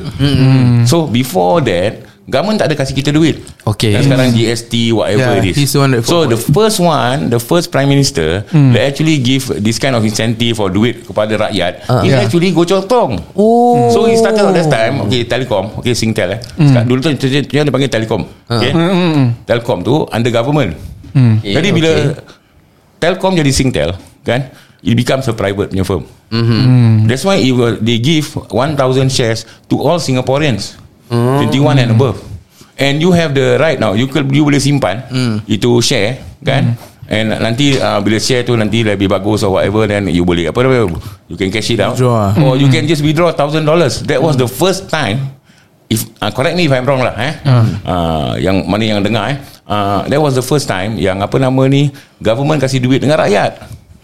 So before that Government tak ada kasih kita duit. Okay. Dan sekarang GST Whatever Yeah, it is. he's the one that So the first one The first prime minister That actually give This kind of incentive Or duit Kepada rakyat Is Yeah. actually Gocok Tong. Oh. So he started at that time Okay Telekom Okay Singtel eh. Sekarang, Dulu tu Dia panggil Telekom Okay. Telkom tu Under government. Jadi Eh, bila okay. Telkom jadi Singtel Kan It becomes a private punya firm. Mm-hmm. That's why it will, They give 1,000 shares To all Singaporeans 21 and above. And you have the right now. You could, you boleh simpan. Itu share Kan? And nanti uh, Bila share tu Nanti lebih bagus Or whatever Then you boleh Apa nama You can cash it out. Withdraw. Or you can just withdraw $1,000 That was the first time If uh, correct me if I'm wrong lah eh. Uh, yang mana yang dengar eh. Uh, that was the first time yang apa nama ni government kasih duit dengan rakyat.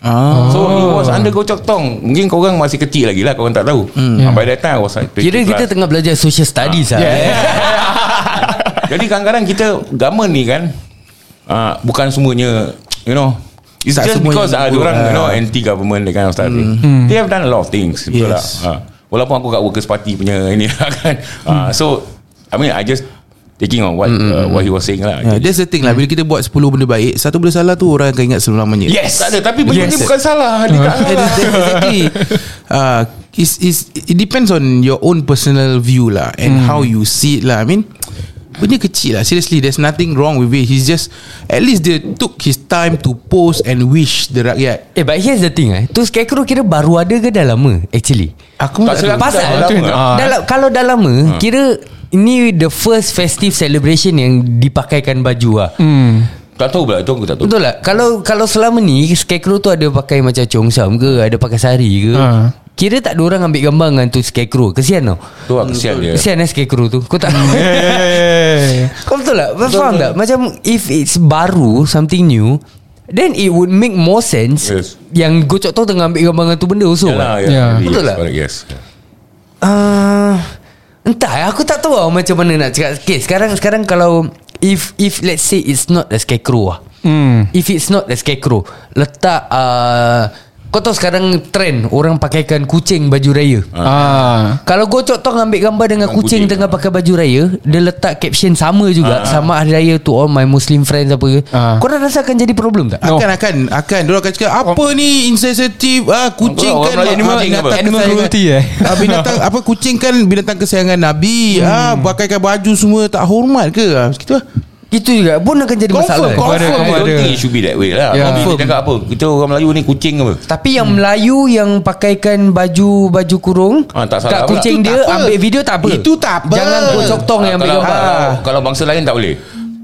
Ah. So it was under Gocok Tong Mungkin korang masih kecil lagi lah Korang tak tahu mm. By that time I was like 20 Kira kita tengah belajar social studies lah eh. Jadi kadang-kadang kita Government ni kan uh, Bukan semuanya You know It's Tak just semuanya because uh, Diorang lah. you know Anti-government That kind of stuff mm. They have done a lot of things Betul Yes. lah uh, Walaupun aku kat Workers Party punya Ini lah kan uh, So I mean I just Taking on what uh, What he was saying lah. Yeah, that's the thing lah. Bila kita buat 10 benda baik Satu benda salah tu Orang akan ingat selamanya. Yes. Tak ada Tapi benda Yes. ni bukan salah. Dia tak salah. exactly. Uh, is is it depends on your own personal view lah and how you see it lah. I mean benda kecil lah. Seriously there's nothing wrong with it. He's just at least dia took his time to post and wish the rakyat. Eh but here's the thing eh. Tu scarecrow kira baru ada ke dah lama Actually? Aku Tak silap Pasal dah lama. Dalam, Kalau dah lama Kira Ini the first festive celebration Yang dipakaikan baju lah Tak tahu pula Itu aku tak tahu? Betul tak? Kalau kalau selama ni Scarecrow tu ada pakai macam Chongsam ke Ada pakai sari ke Ha. Kira tak ada orang ambil gambar Dengan tu Scarecrow. Kesian tau. Tu lah kesian dia. Kesian eh Scarecrow tu. Kau tak Eh. Kau betul tak? Faham tak? Macam If it's baru Something new Then it would make more sense Yes. Yang gocok tu tengah ambil gambar dengan tu benda also. Yalah, kan? ya, Ya. yes, Betul tak? correct, Yes. Uh, entah aku tak tahu lah macam mana nak cakap. Okay, sekarang sekarang kalau if if let's say it's not a scarecrow lah. Hmm. If it's not a scarecrow, letak uh, Kau tahu sekarang trend Orang pakaikan kucing baju raya Ah. Kalau Gocok Tong ambil gambar dengan kucing, kucing. tengah pakai baju raya Dia letak caption sama juga Sama hari raya to all my Muslim friends apa ke Ah. Korang rasa akan jadi problem tak? No. Akan akan akan Diorang akan cakap Apa ni insensitif ah, Kucing Orang kan Melayu ni kucing apa? binatang Animal cruelty, eh? ah, Binatang Apa kucing kan Binatang kesayangan Nabi ah, Pakaikan baju semua Tak hormat ke ah, Macam tu lah Itu juga pun akan jadi Confirm, masalah confirm. Ada, I don't ada. think it should be that way lah yeah. Kita cakap apa Kita orang Melayu ni kucing apa Tapi yang Melayu yang pakaikan baju baju kurung Ah, tak salah kat kucing dia apa. ambil video tak apa. Itu tak apa. Jangan Gocok Tong yang ambil kalau, gambar. kalau, kalau bangsa lain tak boleh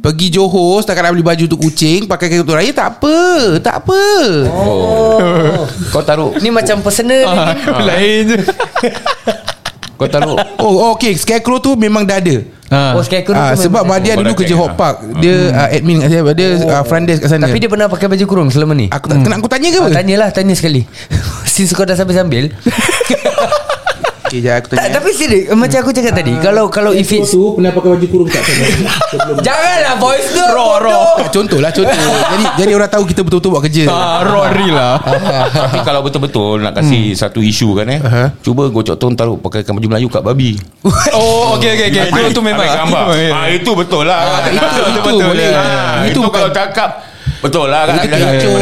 Pergi Johor Setakat nak beli baju untuk kucing Pakaikan untuk raya Tak apa Tak apa oh. Kau taruh Ni macam personal Ah, Lain je Kau taruh Oh okay. Scarecrow tu memang dah ada. Ah. Oh scarecrow Ah, tu sebab memang- Madian Oh, dulu kerja Hot ah. Park Dia ah, admin kat saya Dia ah, front desk kat sana. Tapi dia pernah pakai baju kurung selama ni? Aku tak kena aku tanya ke Ah, apa? Tanyalah Tanya sekali. Since kau dah sambil-sambil Okay, jap aku tak, tanya. Tapi serius Macam aku cakap tadi Kalau kalau if it's tu pernah pakai baju kurung tak? Janganlah voice tu Raw, raw. Tak, contoh lah contoh. jadi jadi orang tahu kita betul-betul buat kerja. Ah, raw real lah Tapi kalau betul-betul Nak kasih satu isu kan eh. Cuba Gocok Tong taruh Pakaikan baju Melayu kat babi Oh okay okay, okay. Itu, itu memang gambar Ya. ah, Itu betul lah itu- itu betul boleh. Ah, Itu Itu kalau cakap Betul lah kan? Itu Ada- kecoh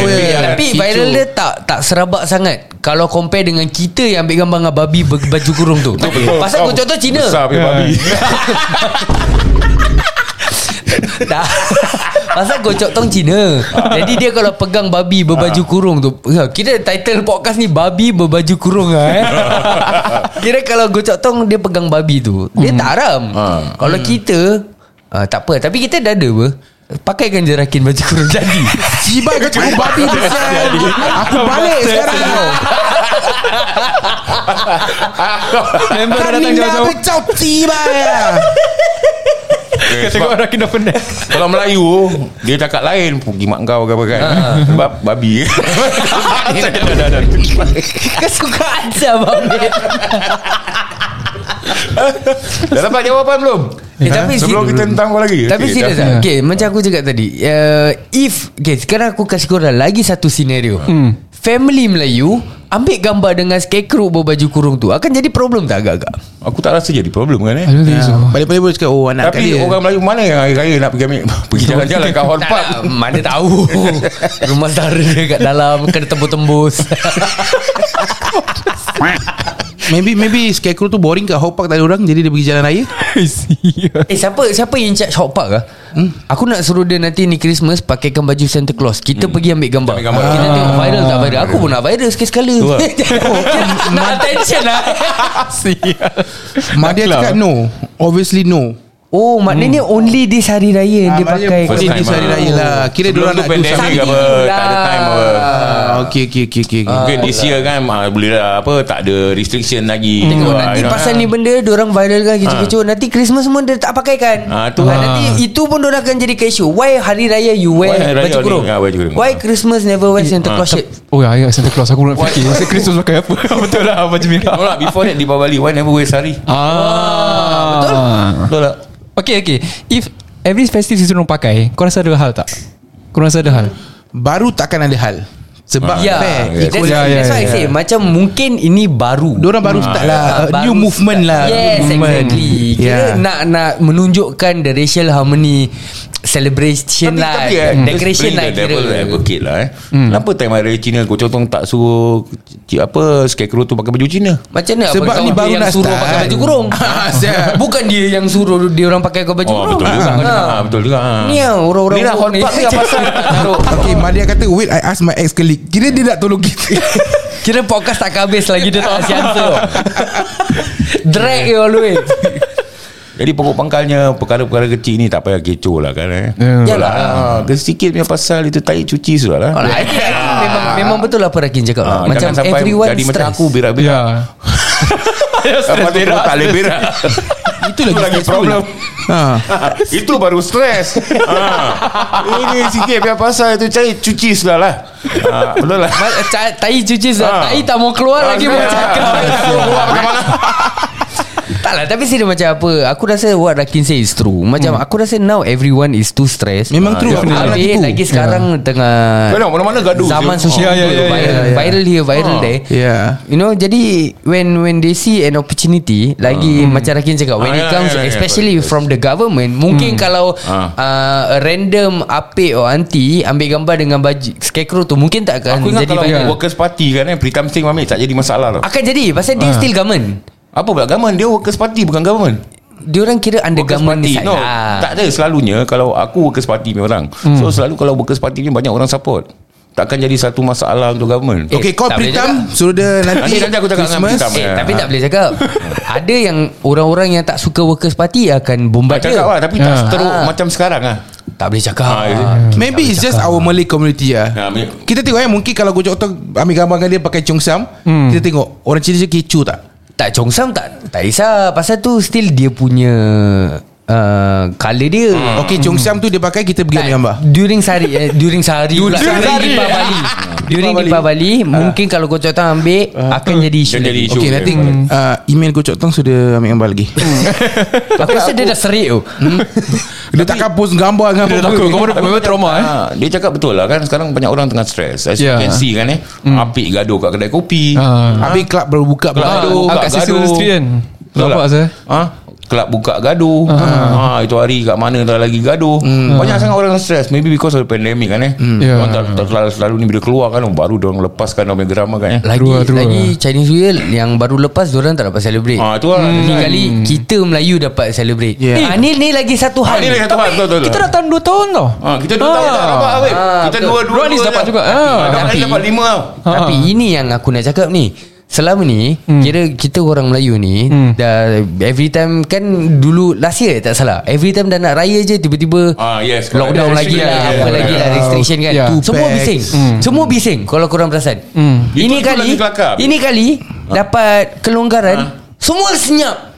Tapi viral dia tak tak serabak sangat. Kalau compare dengan kita yang ambil gambar dengan babi berbaju kurung tu. Pasal kau contoh Cina. Besar punya babi. Tak Pasal gocok tong Cina. Jadi dia kalau pegang babi berbaju kurung tu ya, Kira title podcast ni Babi berbaju kurung lah eh. Kira kalau gocok tong dia pegang babi tu Dia tak haram. Ah. Kalau kita ah, Tak apa. Tapi kita dah ada apa Pakaikan je rakin baju kurung jadi. Cibai kau cakap babi besar. Aku balik sekarang. Member dah datang Kami dah jauh-jauh bercau cibai. Eh, Kata kau sebab orang kena pendek Kalau Melayu Dia cakap lain Pergi mak kau ke apa kan. Sebab babi. Kesukaan saya babi Dah dapat jawapan belum? Eh, tapi Sebelum kita tentang kau lagi Tapi Okey, serius lah Okay macam aku cakap tadi uh, If Okay sekarang aku kasih korang Lagi satu scenario. Hmm. Family Melayu Ambil gambar dengan scarecrow Berbaju kurung tu Akan jadi problem tak agak-agak? Aku tak rasa jadi problem kan eh? So. Balik-balik boleh cakap Oh anak Tapi dia orang Melayu mana yang hari-raya nak pergi ambil Pergi jalan-jalan kat Tak park? nak, Mana tahu. Rumah saudara dia kat dalam Kena tembus-tembus Maybe maybe Scarecrow tu boring kat Hot Park tak ada orang Jadi dia pergi jalan raya. Eh siapa Siapa yang charge hot park ah? Hmm? Aku nak suruh dia nanti ni Christmas Pakaikan baju Santa Claus. Kita pergi ambil gambar, Ambil gambar. Kita tengok viral tak viral? Aku pun nak viral sekali-sekala Tu lah. Nak attention lah Mak dia cakap no. Obviously no Oh maknanya only this hari raya yang dia Ah, pakai first First time time hari ah. raya lah. Kira diorang tu nak do pandemic apa Tak ada time apa. Ah, okay, okay, okay, okay. Mungkin this year kan ah, Boleh lah apa Tak ada restriction lagi. Tengok Ah, nanti you know. pasal ni benda Diorang viral kan kecoh-kecoh Nanti Christmas semua dia tak pakaikan. Ah, tu. Ah, Ah. Nanti itu pun diorang akan jadi ke issue Why hari raya you wear Why baju kurung? Ah. Why Christmas never wear Santa Claus shirt? Oh ya, ya Santa Claus. Aku nak fikir Santa Christmas pakai apa? Betul lah Baju merah. Lah before that Deepavali Why never wear sari? Ah, Betul? Betul tak Okay okay If every festive season orang pakai Kau rasa ada hal tak? Kau rasa ada hal? Baru takkan ada hal Sebab Ya fair yes. That's, ya, that's why I say Macam mungkin ini baru Diorang baru start lah Ah, uh, baru New movement start. lah Yes New movement. exactly Kira Yeah. nak nak menunjukkan The racial harmony Celebration tapi, lah tapi eh, Decoration just lah playing the devil kira advocate lah eh. Kenapa time hari raya Cina Kau contoh tak suruh Apa Scarecrow tu pakai baju Cina Macam mana Sebab ni baru dia yang nak suruh start. pakai baju kurung Ah. Bukan dia yang suruh Dia orang pakai baju Oh kurung betul juga ah, Betul juga ah. Ni lah orang-orang Ni lah hot ni. park ni pasal Okay Madia kata Wait I ask my ex colleague Kira dia nak tolong kita. Kira podcast tak habis lagi Dia tak kasih answer. Drag you always Jadi pokok pangkalnya Perkara-perkara kecil ni Tak payah kecoh lah kan eh. Ya. Betul lah ah, Sedikit punya pasal Itu tahi cuci sudah lah. Oh, think, I think memang, memang betul lah apa Rakin cakap. Ah, Macam jangan sampai everyone jadi macam stress. aku berak-berak. Ya. Lepas tu tak boleh berak. Itu lagi, problem. ha. Itu baru stres. ha. Ini sikit punya pasal itu cari cuci sudah lah. Ha, betul lah. Tai cuci sudah Ah. Tai tak mau keluar lagi Mau cakap Keluar macam mana? Tak lah Tapi serius macam apa Aku rasa what Rakin say is true. Macam Hmm. aku rasa now Everyone is too stressed. Memang true. Aku nak Habis tipu. lagi sekarang Tengah Kau tengok mana-mana gaduh Zaman sosial media ya, viral, ya, ya. viral here Viral Ah. there. Yeah. You know Jadi When when they see an opportunity Lagi macam Rakin cakap When Ah, it comes ya, ya, Especially correct, from the government Mungkin kalau Ah. uh, A random Apik or auntie Ambil gambar dengan baju Scarecrow tu Mungkin tak akan Aku ingat jadi kalau viral. workers party kan eh, Pritam Singh ambil tak jadi masalah tau. Akan jadi Pasal dia still government Apa pula government? Dia workers party bukan government? Dia orang kira under Workers government party. side No lah. Tak ada selalunya Kalau aku workers party punya orang. So selalu kalau workers party ni Banyak orang support. Takkan jadi satu masalah untuk government. Eh, Okay call Pritam. Suruh dia nanti Nanti- nanti aku cakap dengan Christmas. Pritam. Eh, Ya. tapi tak boleh cakap. Ada yang Orang-orang yang tak suka Workers party Akan bombat Cakap dia. lah Tapi tak Ah. seteruk Ah. macam sekarang lah. Tak boleh cakap. Ah, ya. Maybe it's just our Malay community lah Ya, mi- Kita tengok eh Mungkin kalau Gojok Tong Ambil gambar dengan dia Pakai chongsam Kita tengok Orang Cina je kecoh tak Tak Chongsam tak? Tak risau. Pasal tu still dia punya uh, Color dia. Okay chongsam tu dia pakai Kita pergi ambil gambar. During sehari eh, During sehari pula. During During sehari. Deepavali. During Deepavali. Mungkin kalau kau cakap ambil Akan jadi isu Dia jadi isu. Okay nanti uh, Email Gojok Tong Sudah ambil gambar lagi. Aku rasa dia dah serik tu. Dia takkan post gambar dengan Dia takut Kau memang trauma eh. Ah, dia cakap betul lah kan Sekarang banyak orang tengah stres As you Ya. can see kan eh. Apik gaduh kat kedai kopi. Ah. Habis kelab baru buka Kelab baru. Ah, Kat sisi street kan. Nampak tak? saya Ha? Kelab buka gaduh ha, Itu hari kat mana tak lagi gaduh Banyak sangat orang stres Maybe because of the pandemic kan eh Ya. Orang tak, tak selalu, selalu ni bila keluar kan Baru dia orang lepaskan Dia punya drama kan eh Lagi True true lagi. Chinese New Year yang baru lepas orang tak dapat celebrate. Ah, tu lah. Ni Hmm. kali kita Melayu dapat celebrate. Yeah. Ah, ni ni lagi satu Ah, hal. ni lagi satu hal betul, betul, Kita dah tahun 2 tahun tau Ah, kita dua tak tak dapat Habib. Ah, Kita dua dua Dua ni dapat juga. Ah. Ah, Tapi- Tapi dapat lima tau. Tapi ini yang aku nak cakap ni. Selama ni Kira kita orang Melayu ni Dah Every time Kan dulu Last year tak salah Every time dah nak raya je Tiba-tiba Ah, yes. Lockdown lagi lah yeah, Apa yeah, lagi yeah. lah Restriction kan. Yeah. Two Semua packs. bising. Semua bising Kalau korang perasan. Itu- Ini itu kali lagi kelakar. Ini kali Dapat kelonggaran Semua senyap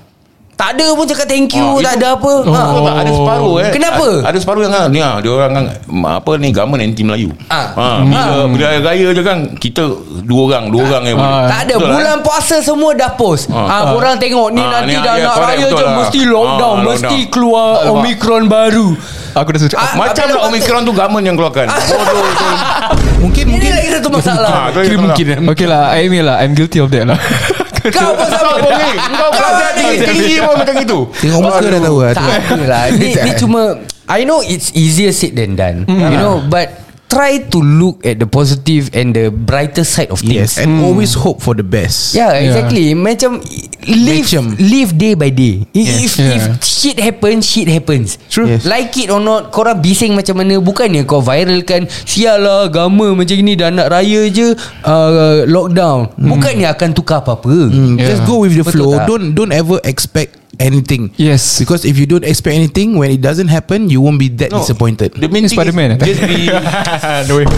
Tak ada pun cakap thank you Ah, Tak itu- ada apa Oh. ha. Tak ada separuh eh. Kenapa? Ada, ada separuh yang ni ah, dia orang kan apa ni government anti Melayu. Ah. Ha, bila, bila hari raya je kan kita dua orang, dua orang yang boleh. Ah. Tak ada Betul, Bulan eh? puasa semua dah post Ah. ah, Korang tengok Ni Ah, nanti ni, dah ya, nak raya je lah. Mesti Ah, lockdown Mesti lockdown. keluar Omicron baru Aku dah setuju Ah, Macam lah lepas Omicron tu government yang keluarkan. Bodoh tu. Mungkin Ini mungkin lagi satu masalah Ah, Kira mungkin salah. Okay lah I lah I'm guilty of that lah Kau pun Kau sama pun ni. Kau belajar tinggi-tinggi pun macam itu. Tengok muka dah tahu lah. Tak ada. Lah Ni, ni cuma I know it's easier said than done. You know But Try to look at the positive And the brighter side of things Yes And always hope for the best Yeah, exactly. Macam live Macam. live day by day. Yes. If Yeah. if shit happens, shit happens. True. Yes. Like it or not, korang bising macam mana? Bukannya kau viralkan sial lah agama macam ni dah nak raya je uh, lockdown. Bukannya akan tukar apa-apa. Hmm, Yeah. Just go with the Betul flow tak? Don't don't ever expect anything Yes. Because if you don't expect anything When it doesn't happen You won't be that No. disappointed The main thing Spiderman, is? Just be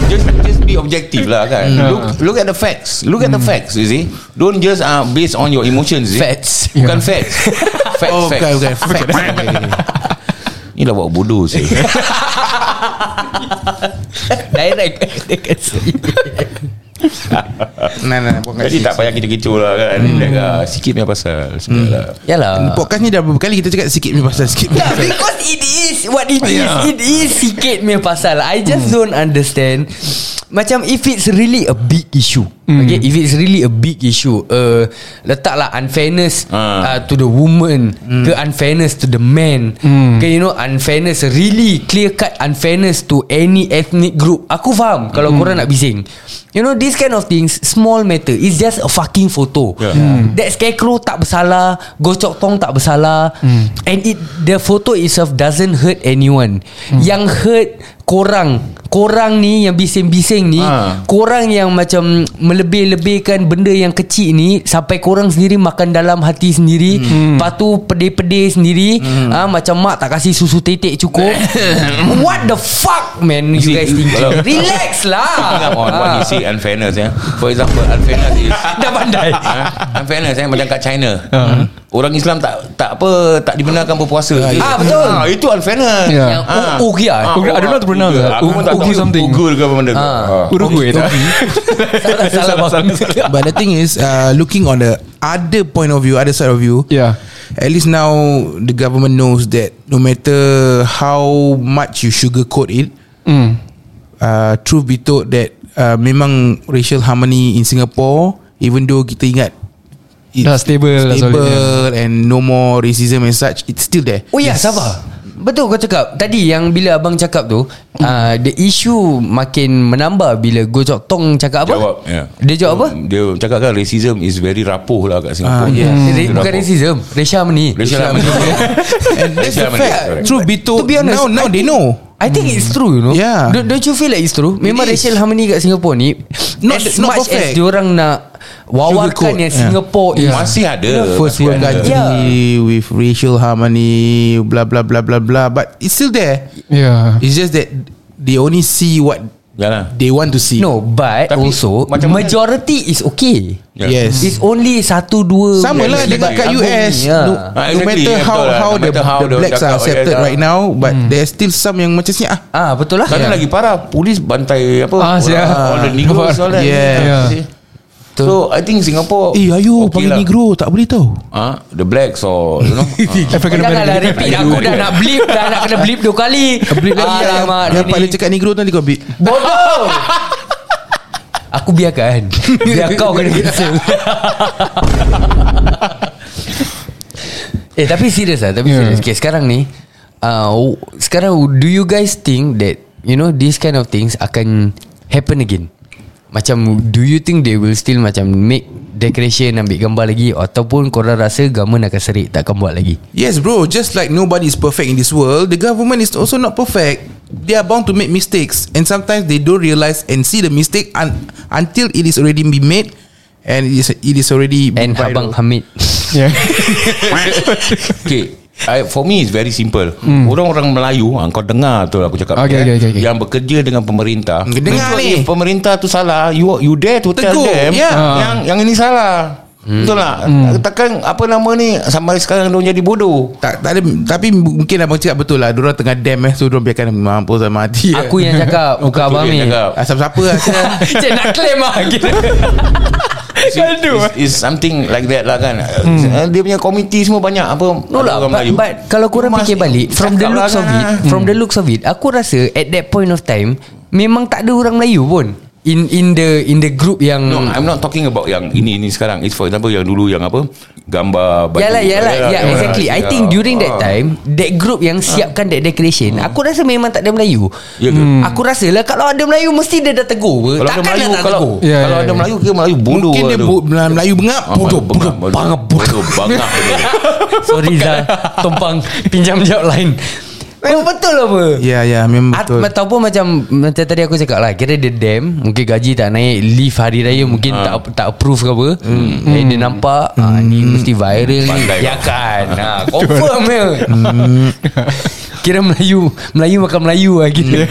just, just be objective lah kan Look look at the facts Look at the facts You see Don't just uh, Based on your emotions. Facts. Bukan facts Facts Oh facts bukan bukan Facts. Okay, okay, okay. Ni lah buat bodoh sih Direct. Nah nah bukan Jadi tak payah kita kecoh lah kan Relax lah Sikit punya pasal Sikit lah Yalah. Podcast ni dah berapa kali Kita cakap sikit punya pasal Sikit punya pasal because it is what it is. Yeah. It is sikit punya pasal. I just don't understand. Macam if it's really a big issue. Okay, if it's really a big issue, uh, letaklah unfairness Ah. uh, to the woman, ke unfairness to the man, ke you know unfairness really clear cut unfairness to any ethnic group. Aku faham kalau korang nak bising. You know this kind of things small matter. It's just a fucking photo. Yeah. That scarecrow tak bersalah Gocok tong tak bersalah And it The photo itself Doesn't hurt anyone Yang hurt Korang Korang ni Yang bising-bising ni Ha. Korang yang macam Melebih-lebihkan Benda yang kecil ni Sampai korang sendiri Makan dalam hati sendiri Lepas tu Pedih-pedih sendiri ah, Macam mak tak kasih susu tetek cukup. What the fuck man You See, guys thinking kalau- Relax lah. On what you say unfairness ya. For example unfairness is Dah pandai. Ha? Unfairness eh Macam kat China Orang Islam tak tak apa tak dibenarkan berpuasa. Ah, betul. Ah, itu unfairness. Yeah. Yang Ah. U- Ugia? Ah, Ugur- I don't know how to pronounce Ugur. that. Aku pun tak Ugur tahu something. Ugur ke apa benda tu. Ah. Ah. Uruguay tak Salah salah But the thing is uh, Looking on the Other point of view Other side of view Yeah at least now the government knows that no matter how much you sugarcoat it, Hmm. uh, truth be told that uh, memang racial harmony in Singapore, even though kita ingat it's Dah stable lah stable solid, and no more racism and such, it's still there. Oh ya yes. sabar Betul kau cakap Tadi yang bila abang cakap tu uh, The issue Makin menambah Bila Go Chok Tong cakap apa Jawab ya. Dia jawab apa Dia cakap kan Racism is very rapuh lah kat Ah, Singapore yes. Re- Dia Bukan rapuh. racism Racial harmony Racial harmony And that's the Racial fact. harmony. Truth be told, To be honest, now now they know. I think it's true you know Yeah. don't, don't you feel like it's true Memang It racial harmony kat Singapore ni Not- As not much perfect. as diorang nak Wawarkan yang Yeah. Singapore is Masih ada First world country Yeah. with racial harmony, blah blah blah blah blah. But it's still there. Yeah It's just that they only see what Yalah. they want to see. No but Tapi also macam mana- Majority is okay Ya. Yes. It's only satu dua Sama lah dengan kat US ya. no, Ah, no matter yeah, how lah. how No the, matter how the blacks are accepted yeah, right now But there's still some yang macam ni ah Ah betul lah Sekarang lagi parah Polis bantai apa Ah, siap. All the Negroes all that Yeah. Yeah. See? So I think Singapore Eh ayo okay panggil lah. negro tak boleh tau Ah, The blacks or You know. African Janganlah American repeat. Aku dah nak blip Dah nak kena blip dua kali. Blip lagi Alamak yang. Lim cakap negro tu nanti kau beat Bodoh! Aku biarkan. Biar kau kena cancel Eh tapi serius lah Tapi Yeah. serius okay, Sekarang ni uh, Sekarang Do you guys think that You know These kind of things Akan Happen again Macam Do you think They will still macam Make decoration Ambil gambar lagi Ataupun korang rasa Government akan serik Takkan buat lagi? Yes bro. Just like nobody is perfect in this world The government is also not perfect. They are bound to make mistakes And sometimes they don't realise And see the mistake un- Until it is already been made And it is, it is already And viral. Abang Hamid. Yeah. Okay I, For me it's very simple. Orang-orang Melayu ah, Kau dengar tu aku cakap Okay, eh, okay, okay, okay. Yang bekerja dengan pemerintah. Dengar ni. Pemerintah tu salah You you dare to tell Tegur, them yeah. Yang yang ini salah. Betul tak? Takkan apa nama ni Sampai sekarang Diorang jadi bodoh. Tak, tak ada Tapi mungkin abang cakap betul lah. Diorang tengah dam eh So diorang biarkan Mampus lah mati. Aku yang cakap Bukan Abang Dia. Ah, Siapa-siapa lah Cik nak claim lah gitu. It's, it's something like that lah kan hmm. Dia punya komiti semua banyak Apa No lah orang but, Melayu but Kalau korang Mas- fikir balik From the cakap looks lah of kan. it From the looks of it Aku rasa At that point of time Memang tak ada orang Melayu pun In in the in the group yang No, I'm not talking about yang ini ini sekarang. It's for example yang dulu yang apa gambar baju. Yalah yalah Yalah, yeah, yalah, exactly I think during that Ah. time That group yang siapkan that decoration Aku rasa memang tak ada Melayu Ya ke? Aku rasa lah Kalau ada Melayu Mesti dia dah tegur. Kalau ada Takkan Melayu dia tak kalau tegur Ya, kalau ya, ada ya. Melayu kira Melayu bodoh. Mungkin dia bu- Melayu bengap Ah, Bodoh bengap, Bodoh Bangap bodoh bangap. Sorry Zal Tumpang Pinjam jawab lain Memang betul apa? Ya ya memang At, betul. ataupun macam Macam tadi aku cakap lah Kira dia dam Mungkin gaji tak naik Leave hari raya Mungkin tak tak approve ke apa. Hmm. Eh, Dia nampak ah, Ni mesti viral ni. Pandai. Ya kan? Ha, Confirm ya Kira Melayu Melayu makan Melayu lah gitu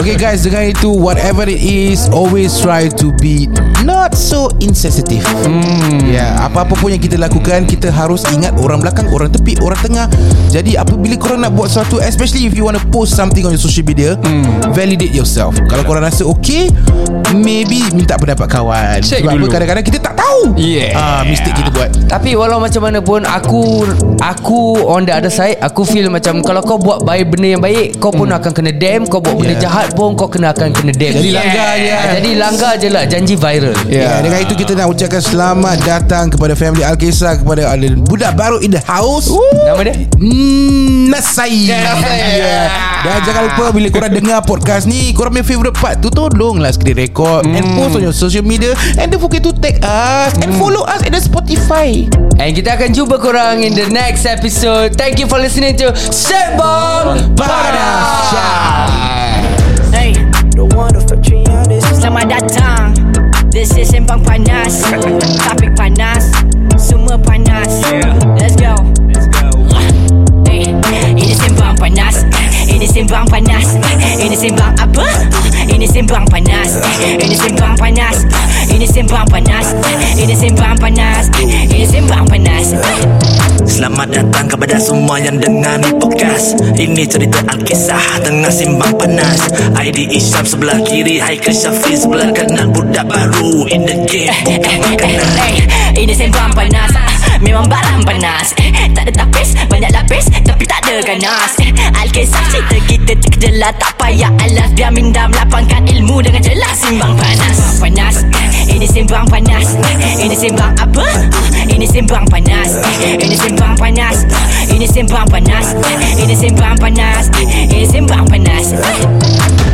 Okay guys Dengan itu Whatever it is Always try to be Not so insensitive. Hmm. Ya yeah, Apa-apa pun yang kita lakukan Kita harus ingat Orang belakang Orang tepi Orang tengah. Jadi apabila korang nak buat sesuatu Especially if you want to post something On your social media hmm. Validate yourself. Kalau korang rasa okay Maybe Minta pendapat kawan. Check Sebab apa? dulu. kadang-kadang kita tak tahu. Yeah. ah, Mistake kita buat. Tapi walau macam mana pun Aku Aku on the other side Aku feel macam Kalau kau buat baik benda yang baik Kau pun akan kena dam Kau buat benda Yeah. jahat pun Kau kena akan kena dam Jadi langgar je. Ah, Jadi langgar je lah Janji viral Ya. Yeah. Dengan itu kita nak ucapkan selamat datang kepada family Alkisah kepada ada budak baru in the house. Nama dia? Mm, Nasai yeah. Dan jangan lupa Bila korang dengar podcast ni Korang punya favourite part tu Tolonglah screen record mm. And post on your social media And don't forget to tag us And follow us at the Spotify And kita akan jumpa korang In the next episode Thank you for listening to Sembang Panas Hey, Selamat datang. This is Sembang Panas. Topik panas. Semua panas. Let's go. Hey, Ini Sembang Panas. Ini Sembang Panas. Ini Sembang apa? Ini Sembang Panas. Ini Sembang Panas. Ini Sembang Panas. Ini Sembang Panas. Ini Sembang Panas. Selamat datang kepada semua yang dengar ni podcast. Ini cerita Alkisah tengah simbang panas. ID Isyam sebelah kiri Haikal Syafiq sebelah kanan. Budak baru in the game Eh, eh, eh, Ini sembang panas Memang barang panas. Eh, Tak ada tapis Banyak lapis Tapi tak ada ganas. Eh, Alkisah cerita kita terkejelah Tak payah alas. Biar minda melapangkan ilmu Dengan jelas. Simbang panas. Simbang panas. Ini simbang panas. Ini simbang apa? Ini simbang panas. Ini simbang panas. Ini simbang panas. Ini simbang panas. Eh, Ini simbang panas. eh.